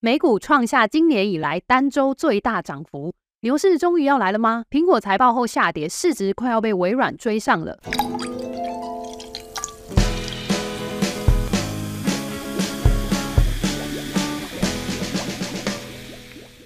美股创下今年以来单周最大涨幅，牛市终于要来了吗？苹果财报后下跌，市值快要被微软追上了。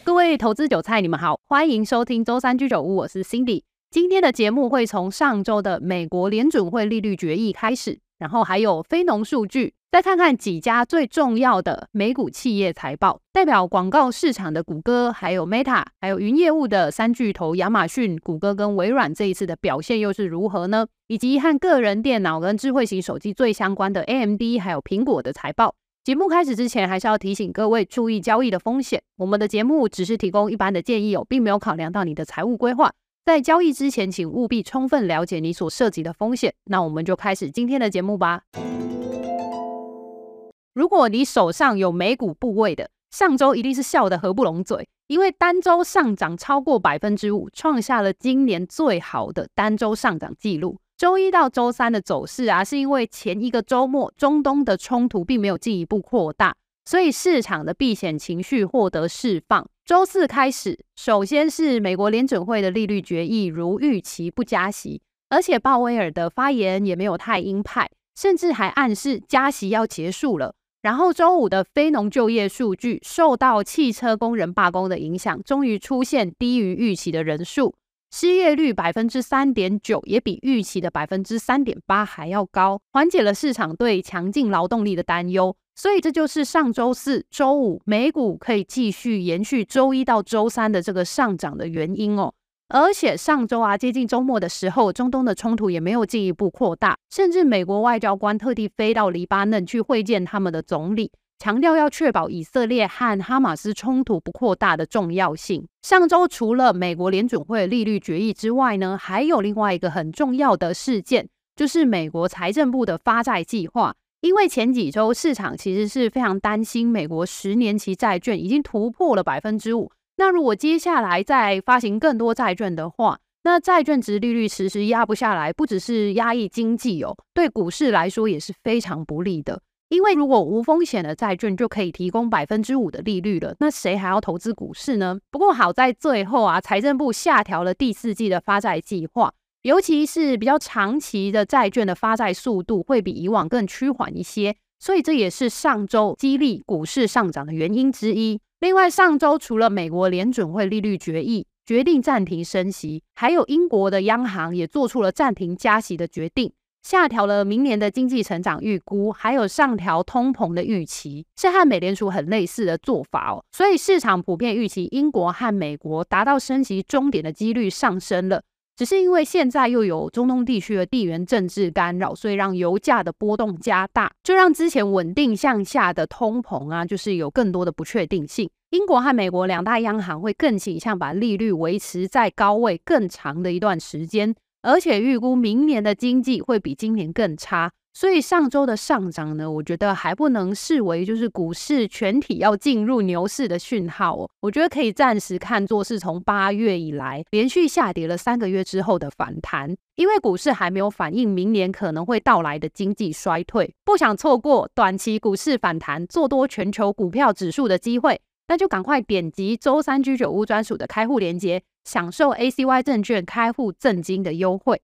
各位投资韭菜，你们好，欢迎收听周三居酒屋，我是 Cindy。今天的节目会从上周的美国联准会利率决议开始，然后还有非农数据，再看看几家最重要的美股企业财报。代表广告市场的谷歌，还有 Meta，还有云业务的三巨头亚马逊、谷歌跟微软这一次的表现又是如何呢？以及和个人电脑跟智慧型手机最相关的 AMD，还有苹果的财报。节目开始之前，还是要提醒各位注意交易的风险。我们的节目只是提供一般的建议哦，并没有考量到你的财务规划。在交易之前，请务必充分了解你所涉及的风险。那我们就开始今天的节目吧。如果你手上有美股部位的，上周一定是笑得合不拢嘴，因为单周上涨超过百分之五，创下了今年最好的单周上涨记录。周一到周三的走势啊，是因为前一个周末中东的冲突并没有进一步扩大。所以市场的避险情绪获得释放。周四开始，首先是美国联准会的利率决议如预期不加息，而且鲍威尔的发言也没有太鹰派，甚至还暗示加息要结束了。然后周五的非农就业数据受到汽车工人罢工的影响，终于出现低于预期的人数，失业率百分之三点九，也比预期的百分之三点八还要高，缓解了市场对强劲劳动力的担忧。所以这就是上周四、周五美股可以继续延续周一到周三的这个上涨的原因哦。而且上周啊，接近周末的时候，中东的冲突也没有进一步扩大，甚至美国外交官特地飞到黎巴嫩去会见他们的总理，强调要确保以色列和哈马斯冲突不扩大的重要性。上周除了美国联准会利率决议之外呢，还有另外一个很重要的事件，就是美国财政部的发债计划。因为前几周市场其实是非常担心美国十年期债券已经突破了百分之五，那如果接下来再发行更多债券的话，那债券值利率迟迟压不下来，不只是压抑经济哦，对股市来说也是非常不利的。因为如果无风险的债券就可以提供百分之五的利率了，那谁还要投资股市呢？不过好在最后啊，财政部下调了第四季的发债计划。尤其是比较长期的债券的发债速度会比以往更趋缓一些，所以这也是上周激励股市上涨的原因之一。另外，上周除了美国联准会利率决议决定暂停升息，还有英国的央行也做出了暂停加息的决定，下调了明年的经济成长预估，还有上调通膨的预期，是和美联储很类似的做法哦。所以市场普遍预期英国和美国达到升息终点的几率上升了。只是因为现在又有中东地区的地缘政治干扰，所以让油价的波动加大，就让之前稳定向下的通膨啊，就是有更多的不确定性。英国和美国两大央行会更倾向把利率维持在高位更长的一段时间，而且预估明年的经济会比今年更差。所以上周的上涨呢，我觉得还不能视为就是股市全体要进入牛市的讯号哦。我觉得可以暂时看作是从八月以来连续下跌了三个月之后的反弹，因为股市还没有反映明年可能会到来的经济衰退。不想错过短期股市反弹、做多全球股票指数的机会，那就赶快点击周三居酒屋专属的开户链接，享受 ACY 证券开户赠金的优惠。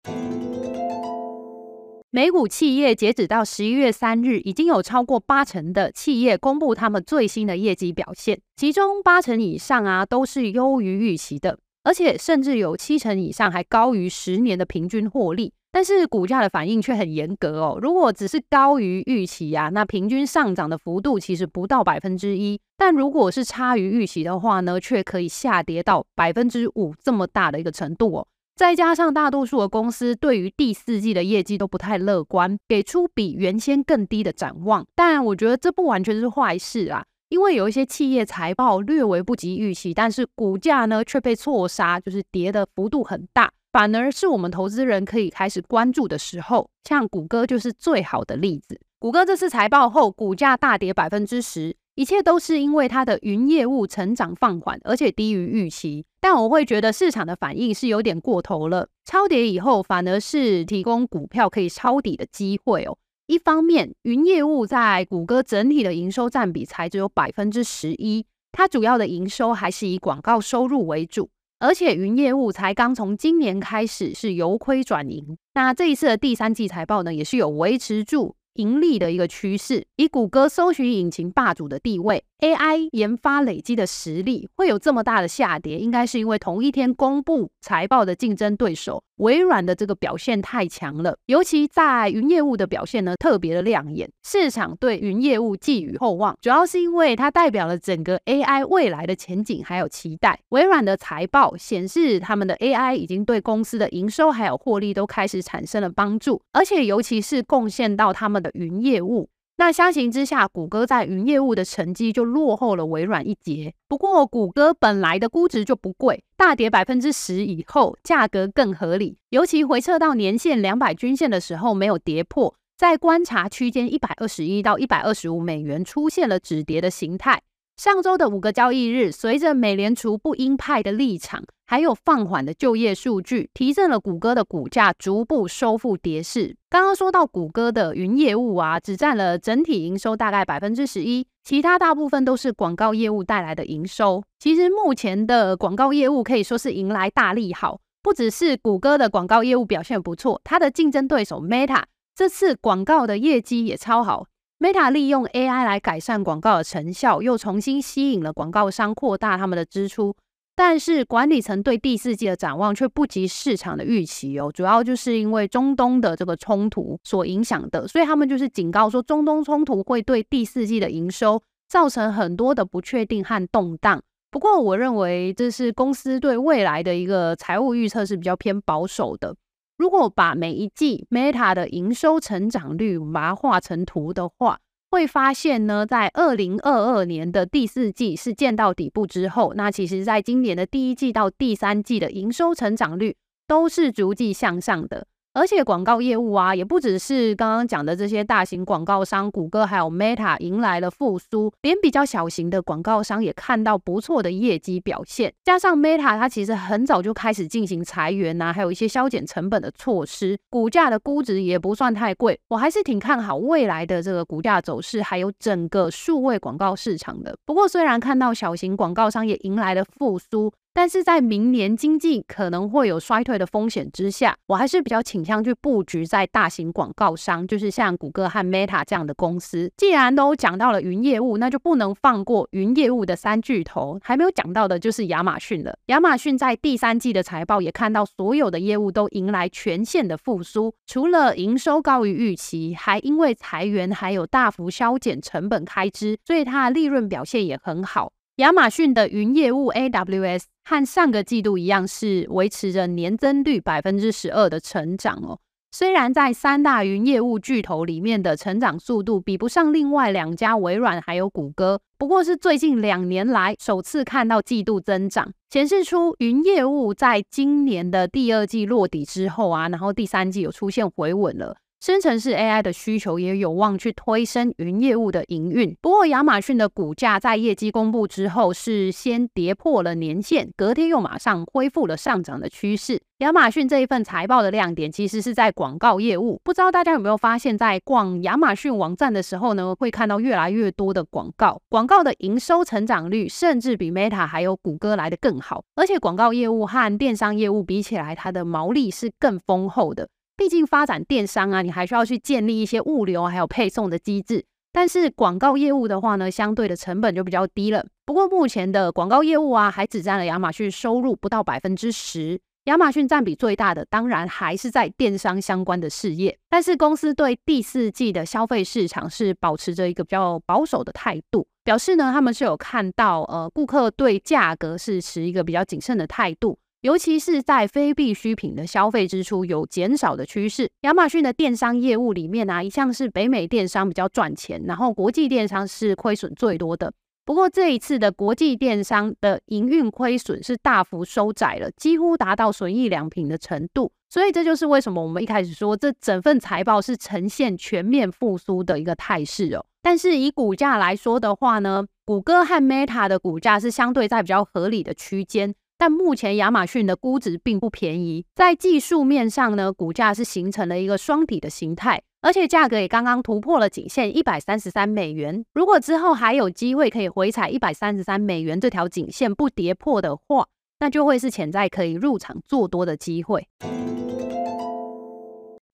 美股企业截止到十一月三日，已经有超过八成的企业公布他们最新的业绩表现，其中八成以上啊都是优于预期的，而且甚至有七成以上还高于十年的平均获利。但是股价的反应却很严格哦，如果只是高于预期啊，那平均上涨的幅度其实不到百分之一；但如果是差于预期的话呢，却可以下跌到百分之五这么大的一个程度哦。再加上大多数的公司对于第四季的业绩都不太乐观，给出比原先更低的展望。但我觉得这不完全是坏事啊，因为有一些企业财报略微不及预期，但是股价呢却被错杀，就是跌的幅度很大，反而是我们投资人可以开始关注的时候。像谷歌就是最好的例子。谷歌这次财报后，股价大跌百分之十。一切都是因为它的云业务成长放缓，而且低于预期。但我会觉得市场的反应是有点过头了。超跌以后，反而是提供股票可以抄底的机会哦。一方面，云业务在谷歌整体的营收占比才只有百分之十一，它主要的营收还是以广告收入为主，而且云业务才刚从今年开始是由亏转盈。那这一次的第三季财报呢，也是有维持住。盈利的一个趋势，以谷歌搜寻引擎霸主的地位，AI 研发累积的实力，会有这么大的下跌，应该是因为同一天公布财报的竞争对手微软的这个表现太强了，尤其在云业务的表现呢，特别的亮眼，市场对云业务寄予厚望，主要是因为它代表了整个 AI 未来的前景还有期待。微软的财报显示，他们的 AI 已经对公司的营收还有获利都开始产生了帮助，而且尤其是贡献到他们的云业务。那相形之下，谷歌在云业务的成绩就落后了微软一截。不过，谷歌本来的估值就不贵，大跌百分之十以后，价格更合理。尤其回撤到年线两百均线的时候，没有跌破，在观察区间一百二十一到一百二十五美元出现了止跌的形态。上周的五个交易日，随着美联储不鹰派的立场，还有放缓的就业数据，提振了谷歌的股价，逐步收复跌势。刚刚说到谷歌的云业务啊，只占了整体营收大概百分之十一，其他大部分都是广告业务带来的营收。其实目前的广告业务可以说是迎来大利好，不只是谷歌的广告业务表现不错，它的竞争对手 Meta 这次广告的业绩也超好。Meta 利用 AI 来改善广告的成效，又重新吸引了广告商扩大他们的支出。但是管理层对第四季的展望却不及市场的预期哦，主要就是因为中东的这个冲突所影响的，所以他们就是警告说，中东冲突会对第四季的营收造成很多的不确定和动荡。不过，我认为这是公司对未来的一个财务预测是比较偏保守的。如果把每一季 Meta 的营收成长率把它画成图的话，会发现呢，在二零二二年的第四季是见到底部之后，那其实在今年的第一季到第三季的营收成长率都是逐季向上的。而且广告业务啊，也不只是刚刚讲的这些大型广告商，谷歌还有 Meta 迎来了复苏，连比较小型的广告商也看到不错的业绩表现。加上 Meta 它其实很早就开始进行裁员呐、还有一些削减成本的措施，股价的估值也不算太贵，我还是挺看好未来的这个股价走势，还有整个数位广告市场的。不过虽然看到小型广告商也迎来了复苏。但是在明年经济可能会有衰退的风险之下，我还是比较倾向去布局在大型广告商，就是像谷歌和 Meta 这样的公司。既然都讲到了云业务，那就不能放过云业务的三巨头。还没有讲到的就是亚马逊了。亚马逊在第三季的财报也看到所有的业务都迎来全线的复苏，除了营收高于预期，还因为裁员还有大幅削减成本开支，所以它的利润表现也很好。亚马逊的云业务 AWS 和上个季度一样，是维持着年增率百分之十二的成长哦。虽然在三大云业务巨头里面的成长速度比不上另外两家微软还有谷歌，不过是最近两年来首次看到季度增长，显示出云业务在今年的第二季落底之后啊，然后第三季有出现回稳了。生成式 AI 的需求也有望去推升云业务的营运。不过，亚马逊的股价在业绩公布之后是先跌破了年线，隔天又马上恢复了上涨的趋势。亚马逊这一份财报的亮点其实是在广告业务。不知道大家有没有发现，在逛亚马逊网站的时候呢，会看到越来越多的广告。广告的营收成长率甚至比 Meta 还有谷歌来得更好。而且，广告业务和电商业务比起来，它的毛利是更丰厚的。毕竟发展电商啊，你还需要去建立一些物流还有配送的机制。但是广告业务的话呢，相对的成本就比较低了。不过目前的广告业务啊，还只占了亚马逊收入不到百分之十。亚马逊占比最大的，当然还是在电商相关的事业。但是公司对第四季的消费市场是保持着一个比较保守的态度，表示呢，他们是有看到呃，顾客对价格是持一个比较谨慎的态度。尤其是在非必需品的消费支出有减少的趋势。亚马逊的电商业务里面啊，一向是北美电商比较赚钱，然后国际电商是亏损最多的。不过这一次的国际电商的营运亏损是大幅收窄了，几乎达到损益两平的程度。所以这就是为什么我们一开始说这整份财报是呈现全面复苏的一个态势哦。但是以股价来说的话呢，谷歌和 Meta 的股价是相对在比较合理的区间。但目前亚马逊的估值并不便宜，在技术面上呢，股价是形成了一个双底的形态，而且价格也刚刚突破了颈线一百三十三美元。如果之后还有机会可以回踩一百三十三美元这条颈线不跌破的话，那就会是潜在可以入场做多的机会。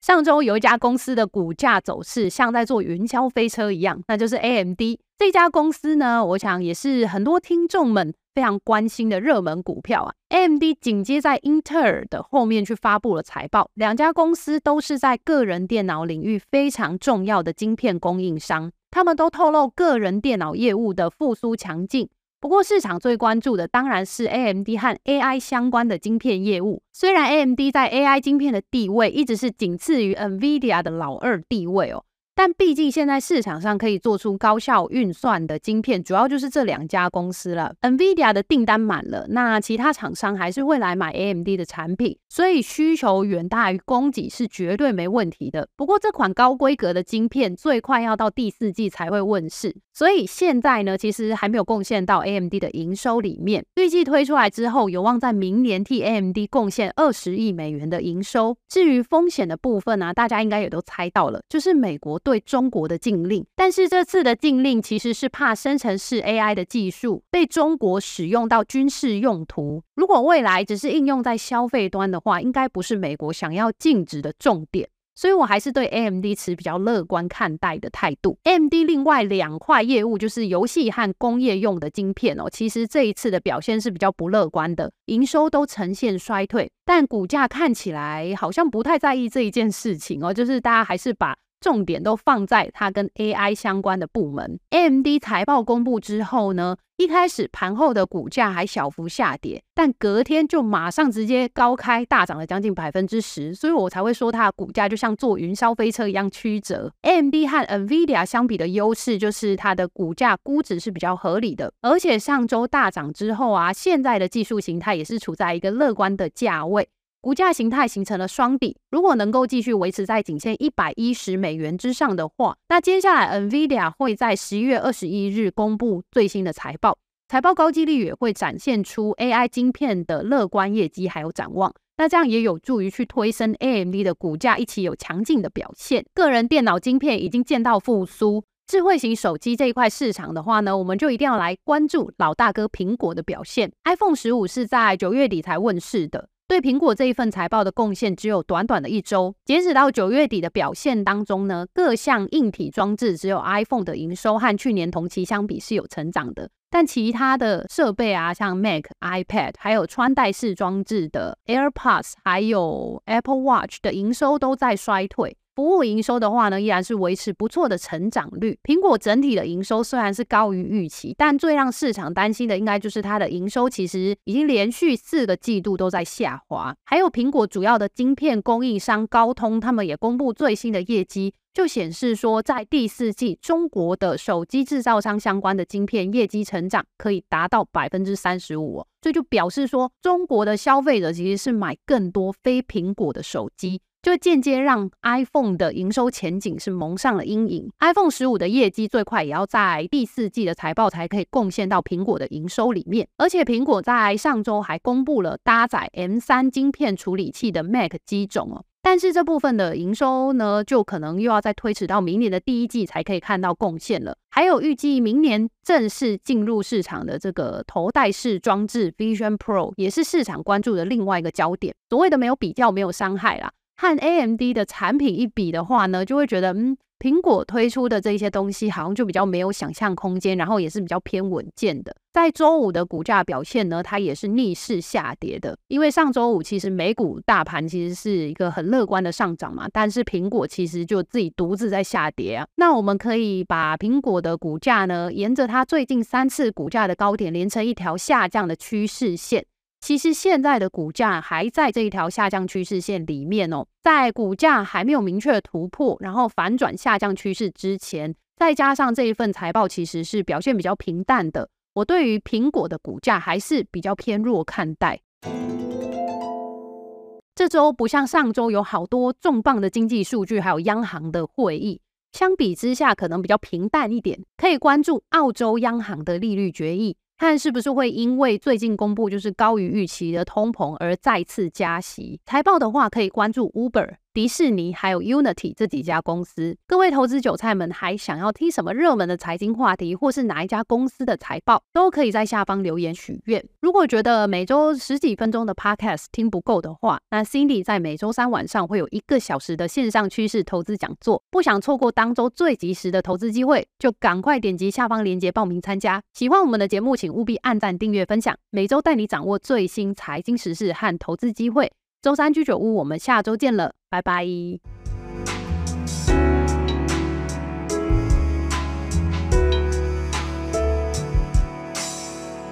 上周有一家公司的股价走势像在坐云霄飞车一样，那就是 AMD 这家公司呢，我想也是很多听众们非常关心的热门股票啊。AMD 紧接在英特尔的后面去发布了财报，两家公司都是在个人电脑领域非常重要的晶片供应商，他们都透露个人电脑业务的复苏强劲。不过，市场最关注的当然是 AMD 和 AI 相关的晶片业务。虽然 AMD 在 AI 晶片的地位一直是仅次于 NVIDIA 的老二地位哦。但毕竟现在市场上可以做出高效运算的晶片，主要就是这两家公司了。NVIDIA 的订单满了，那其他厂商还是会来买 AMD 的产品，所以需求远大于供给是绝对没问题的。不过这款高规格的晶片最快要到第四季才会问世，所以现在呢，其实还没有贡献到 AMD 的营收里面。预计推出来之后，有望在明年替 AMD 贡献二十亿美元的营收。至于风险的部分呢、大家应该也都猜到了，就是美国对中国的禁令，但是这次的禁令其实是怕生成式 AI 的技术被中国使用到军事用途。如果未来只是应用在消费端的话，应该不是美国想要禁止的重点。所以我还是对 AMD 持比较乐观看待的态度。AMD 另外两块业务就是游戏和工业用的晶片哦，其实这一次的表现是比较不乐观的，营收都呈现衰退，但股价看起来好像不太在意这一件事情哦，就是大家还是把。重点都放在它跟 AI 相关的部门。AMD 财报公布之后呢，一开始盘后的股价还小幅下跌，但隔天就马上直接高开大涨了将近百分之十，所以我才会说它的股价就像坐云霄飞车一样曲折。AMD 和 NVIDIA 相比的优势就是它的股价估值是比较合理的，而且上周大涨之后啊，现在的技术形态也是处在一个乐观的价位。股价形态形成了双底，如果能够继续维持在仅限一百一十美元之上的话，那接下来 NVIDIA 会在十一月二十一日公布最新的财报，财报高几率也会展现出 AI 晶片的乐观业绩还有展望，那这样也有助于去推升 AMD 的股价一起有强劲的表现。个人电脑晶片已经见到复苏，智慧型手机这一块市场的话呢，我们就一定要来关注老大哥苹果的表现。iPhone 十五是在九月底才问世的。对苹果这一份财报的贡献只有短短的一周，截止到九月底的表现当中呢，各项硬体装置只有 iPhone 的营收和去年同期相比是有成长的，但其他的设备啊，像 Mac、iPad，还有穿戴式装置的 AirPods，还有 Apple Watch 的营收都在衰退。服务营收的话呢，依然是维持不错的成长率。苹果整体的营收虽然是高于预期，但最让市场担心的应该就是它的营收其实已经连续四个季度都在下滑。还有苹果主要的晶片供应商高通，他们也公布最新的业绩，就显示说在第四季中国的手机制造商相关的晶片业绩成长可以达到百分之三十五，这就表示说中国的消费者其实是买更多非苹果的手机。就间接让 iPhone 的营收前景是蒙上了阴影。iPhone 十五的业绩最快也要在第四季的财报才可以贡献到苹果的营收里面。而且苹果在上周还公布了搭载 M 三晶片处理器的 Mac 机种哦，但是这部分的营收呢，就可能又要再推迟到明年的第一季才可以看到贡献了。还有预计明年正式进入市场的这个头戴式装置 Vision Pro 也是市场关注的另外一个焦点。所谓的没有比较，没有伤害啦。和 AMD 的产品一比的话呢，就会觉得，嗯，苹果推出的这些东西好像就比较没有想象空间，然后也是比较偏稳健的。在周五的股价表现呢，它也是逆势下跌的。因为上周五其实美股大盘其实是一个很乐观的上涨嘛，但是苹果其实就自己独自在下跌啊。那我们可以把苹果的股价呢，沿着它最近三次股价的高点连成一条下降的趋势线。其实现在的股价还在这一条下降趋势线里面哦，在股价还没有明确突破，然后反转下降趋势之前，再加上这一份财报其实是表现比较平淡的，我对于苹果的股价还是比较偏弱看待。这周不像上周有好多重磅的经济数据，还有央行的会议，相比之下可能比较平淡一点，可以关注澳洲央行的利率决议。看是不是会因为最近公布就是高于预期的通膨而再次加息。财报的话，可以关注 Uber、迪士尼还有 Unity 这几家公司。各位投资韭菜们，还想要听什么热门的财经话题，或是哪一家公司的财报，都可以在下方留言许愿。如果觉得每周十几分钟的 Podcast 听不够的话，那 Cindy 在每周三晚上会有一个小时的线上趋势投资讲座。不想错过当周最及时的投资机会，就赶快点击下方链接报名参加。喜欢我们的节目，请务必按赞、订阅、分享，每周带你掌握最新财经时事和投资机会。周三居酒屋，我们下周见了，拜拜。